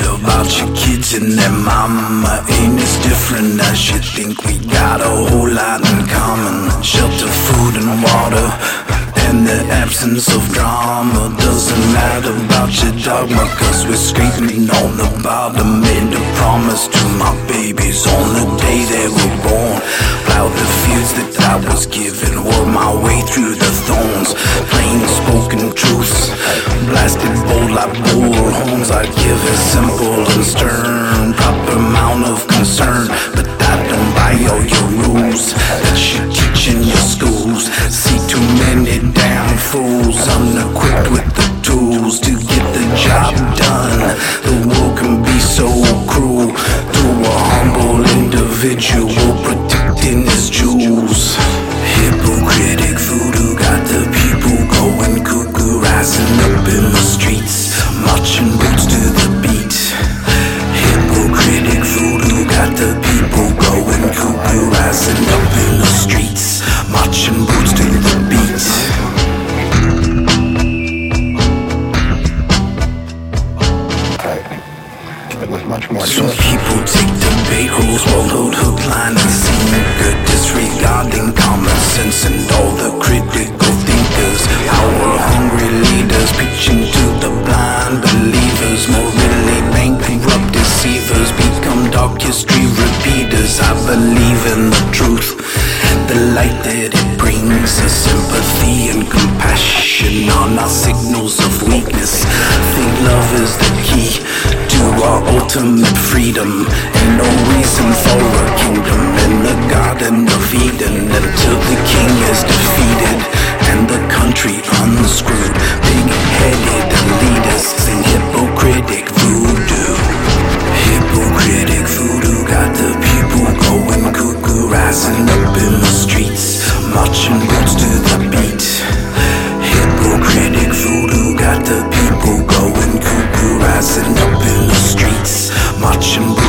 about your kids and their mama ain't as different as you think. We got a whole lot in common shelter, food, and water. And the absence of drama doesn't matter about your dogma Cause we're scraping on the bottom Made a promise to my babies on the day they were born Plowed the fields that I was given Wore my way through job done. The world can be so cruel To a humble individual Protecting his jewels It was much more Some joyful. people take debate rules, swallowed hook, line, and sinker, disregarding common sense and all the critical thinkers. Power hungry leaders preaching to the blind believers, morally bankrupt deceivers, become dark history repeaters. I believe in the truth, the light that it brings, a sympathy and compassion on our signals ultimate freedom. Ain't no reason for a kingdom in the Garden of Eden until the king is defeated and the country unscrewed. Big headed elitists sing hypocritic voodoo. Hypocritic voodoo got the people going cuckoo, rising up in the streets, marching roots watching.